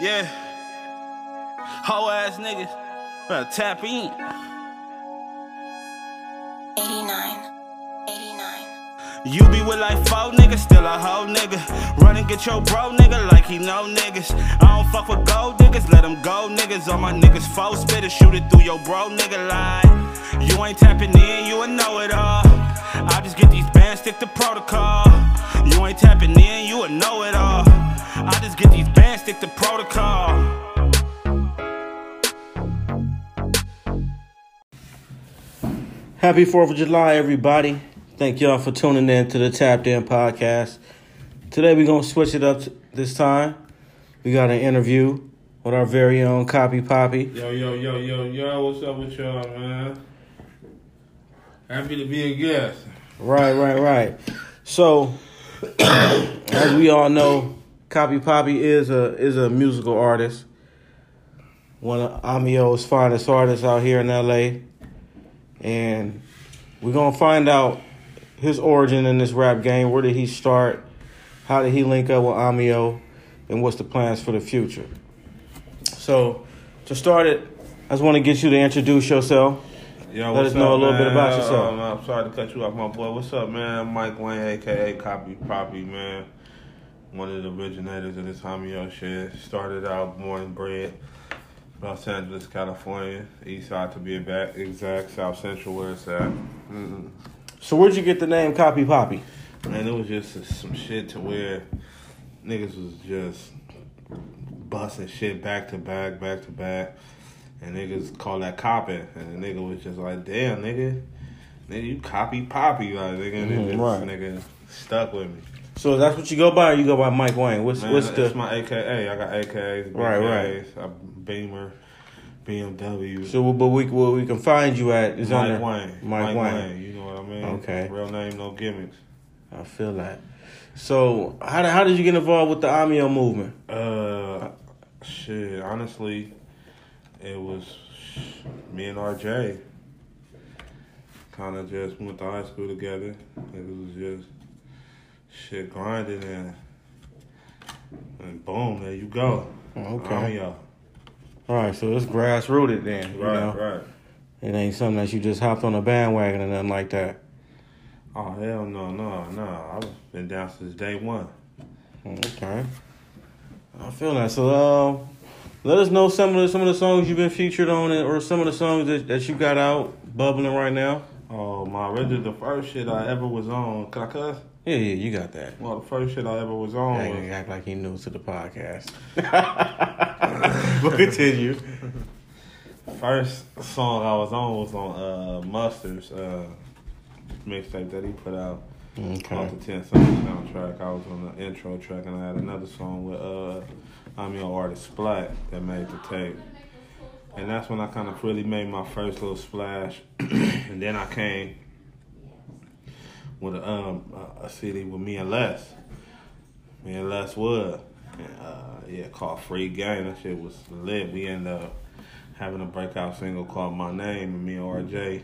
Yeah. Hoe ass niggas. Better tap in. 89. 89. You be with like four niggas, still a hoe nigga. Run and get your bro nigga like he know niggas. I don't fuck with gold niggas, let them go niggas. All my niggas four spitter, shoot it through your bro nigga line. You ain't tapping in, you a know it all. I just get these bands, stick to protocol. You ain't tapping in, you a know it all. I just get these bands, stick to protocol. Happy 4th of July, everybody. Thank y'all for tuning in to the Tapped In podcast. Today we're going to switch it up t- this time. We got an interview with our very own Copy Poppy. Yo, yo, yo, yo, yo, what's up with y'all, man? Happy to be a guest. Right, right, right. So, as we all know, Copy Poppy is a is a musical artist. One of Amio's finest artists out here in LA. And we're gonna find out his origin in this rap game. Where did he start? How did he link up with Amio? And what's the plans for the future? So, to start it, I just want to get you to introduce yourself. Yo, Let what's us know up, a little man? bit about yourself. Um, I'm sorry to cut you off, my boy. What's up, man? I'm Mike Wayne, aka Copy Poppy, man. One of the originators of this Hamio shit. Started out born and bred Los Angeles, California, East Side to be exact, South Central where it's at. Mm-mm. So, where'd you get the name Copy Poppy? Man, it was just some shit to where niggas was just busting shit back to back, back to back. And niggas call that copy. And the nigga was just like, damn, nigga. Nigga, you copy poppy. Like, nigga, Mhm, just, right. nigga stuck with me. So that's what you go by, or you go by Mike Wayne? What's Man, what's that's the my AKA. I got AKAs, Right, right. A Beamer, BMW. so? But we where we can find you at is on Mike there. Wayne. Mike, Wayne. You know what I mean? Okay. Real name, no gimmicks. I feel that. So how did, how did you get involved with the Amio movement? Uh, shit. Honestly, it was me and RJ. Kind of just went to high school together. It was just shit grinding and and boom, there you go. Okay. I'm y'all. All right, so it's grass rooted then. you Right, know? right. It ain't something that you just hopped on a bandwagon or nothing like that. Oh hell no, no, no! I've been down since day one. Okay. I feel that. So uh, let us know some of the some of the songs you've been featured on, or some of the songs that, that you got out bubbling right now. Oh my, really the first shit I ever was on. Can I cuss? Yeah, yeah, you got that. Well, the first shit I ever was on Act, was act like he new to the podcast. but continue. First song I was on was on uh, Mustard's uh, mixtape that he put out Okay. off the 10 song soundtrack. I was on the intro track and I had another song with uh, I'm your artist Splat that made the tape. And that's when I kind of really made my first little splash. and then I came with a, um, a- CD with me and Les. Me and Les Wood. And, uh, yeah, called Free Game. That shit was lit. We ended up having a breakout single called My Name, and me and RJ,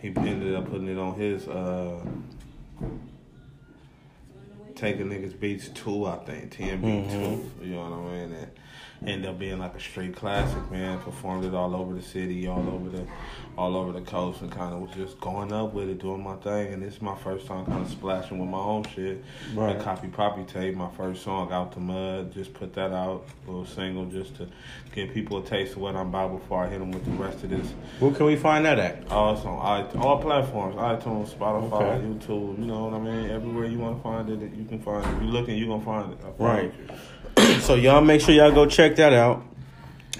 he ended up putting it on his uh, Taking Niggas Beats 2, I think, TNB 2, mm-hmm. you know what I mean? And end up being like a straight classic, man. Performed it all over the city, all over the all over the coast, and kind of was just going up with it, doing my thing. And this is my first time kind of splashing with my own shit. Right. The Copy Poppy tape, my first song, Out the Mud, just put that out, little single, just to give people a taste of what I'm about before I hit them with the rest of this. Where can we find that at? Oh, it's on i- all platforms, iTunes, Spotify, Okay. YouTube, you know what I mean? Everywhere you want to find it, you can find it. If you're looking, you're going to find it. Right. you. So y'all make sure y'all go check that out.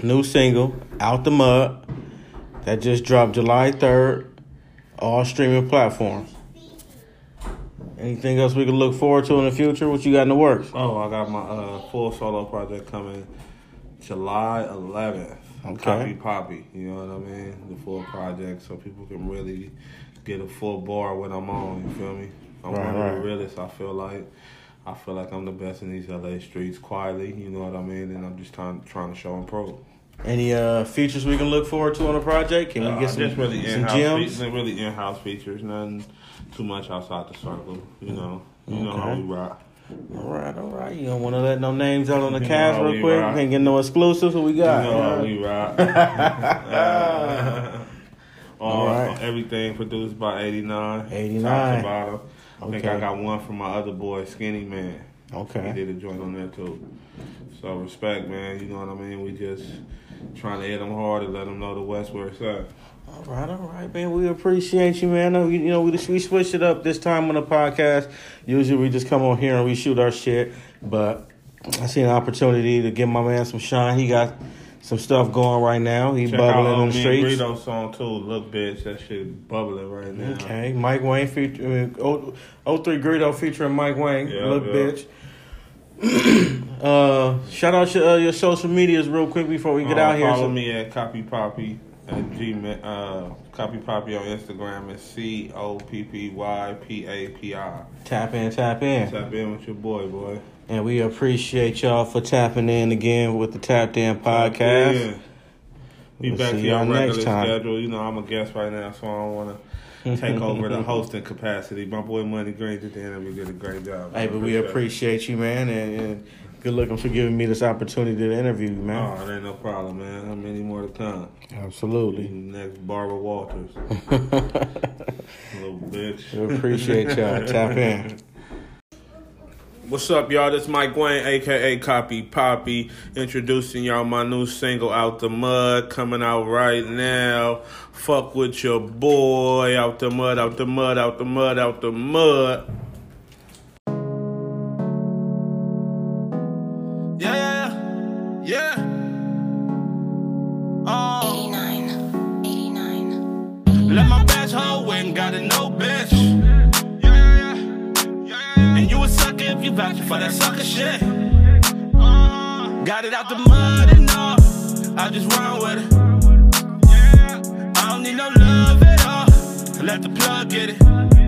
New single, Out the Mud. That just dropped July 3rd. All streaming platforms. Anything else we can look forward to in the future? What you got in the works? Oh, I got my uh, full solo project coming July 11th. Okay. Copy Poppy, you know what I mean? The full project, so people can really get a full bar when I'm on. You feel me? I'm Right, one of the realest. I feel like I feel like I'm the best in these LA streets, quietly. You know what I mean? And I'm just trying trying to show and prove. Any uh features we can look forward to on the project? Can we Uh, get some, just really some gems? features, really in-house features, nothing too much outside the circle. You know, You know how we rock. All right, all right. You don't want to let no names out on the You cast real quick? rock. Can't get no exclusives. What we got? You know how we rock. All All right. right. Everything produced by 89. 89. I think I got one from my other boy, Skinny Man. Okay. He did a joint on that too. So respect, man. You know what I mean? We just trying to hit them hard and let them know the West where it's at. All right, all right, man. We appreciate you, man. You you know, we just, we switched it up this time on the podcast. Usually, we just come on here and we shoot our shit, but I see an opportunity to give my man some shine. He got some stuff going right now. He Check bubbling out on on the streets. Greedo song too. Look, bitch, that shit bubbling right now. Okay, Mike Wayne featuring O three Greedo featuring Mike Wayne. Yeah, Look, yeah. bitch. uh, shout out your, uh, your social medias real quick before we get Uh, out here. Follow So- me at Copy Poppy at Gmail. Uh, Copy Poppy on Instagram is C O P P Y P A P I. Tap in, tap in. Tap in with your boy, boy. And we appreciate y'all for tapping in again with the Tapped In podcast. Yeah. Be We'll back to your y'all next regular time. schedule. You know, I'm a guest right now, so I don't want to take over the hosting capacity. My boy Money Green did the interview, did a great job. Hey, but we appreciate you, man, and, and good looking for giving me this opportunity to interview you, man. Oh, it ain't no problem, man. How many more to come? Absolutely. Next, Barbara Walters. Little bitch. we appreciate y'all. Tap in. What's up, y'all? This Mike Wayne, aka Copy Poppy, introducing y'all my new single Out the Mud, coming out right now. Fuck with your boy, out the mud, out the mud, out the mud, out the mud. Yeah, yeah, yeah. Oh, 89, 89. let my hoe and got a no vouching for that sucker shit. Uh, got it out the mud and all. I just run with it. Yeah, I don't need no love at all. Let the plug get it.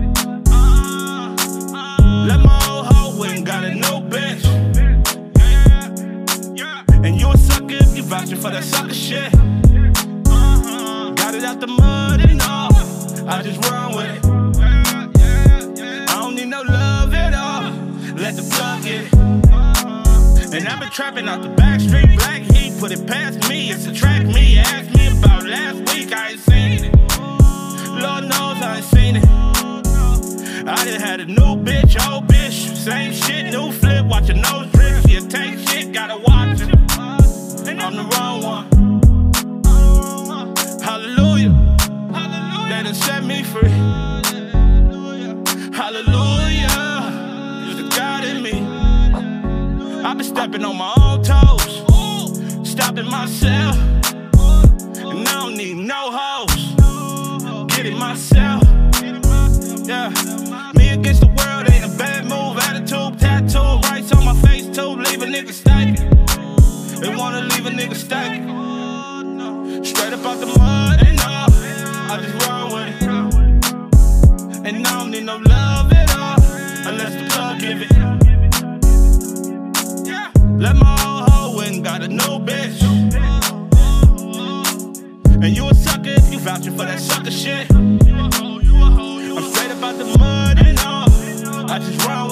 Trapping out the back street, black heat, put it past me, it's a track me. Ask me about last week, I ain't seen it. Lord knows I ain't seen it. I done had a new bitch, old bitch, same shit, new flip, watch your myself. And I don't need no hoes. Get it myself. Yeah. Me against the world ain't a bad move. Attitude, tattoo, rights on my face too. Leave a nigga stagnant. They wanna leave a nigga stagnant. Straight up out the mud and all. I just run with it. And I don't need no love at all. Unless the plug give it. Yeah. Let my old hoe and got a new bitch. Vouching for that sucker shit. I'm straight up out the mud and all. I just run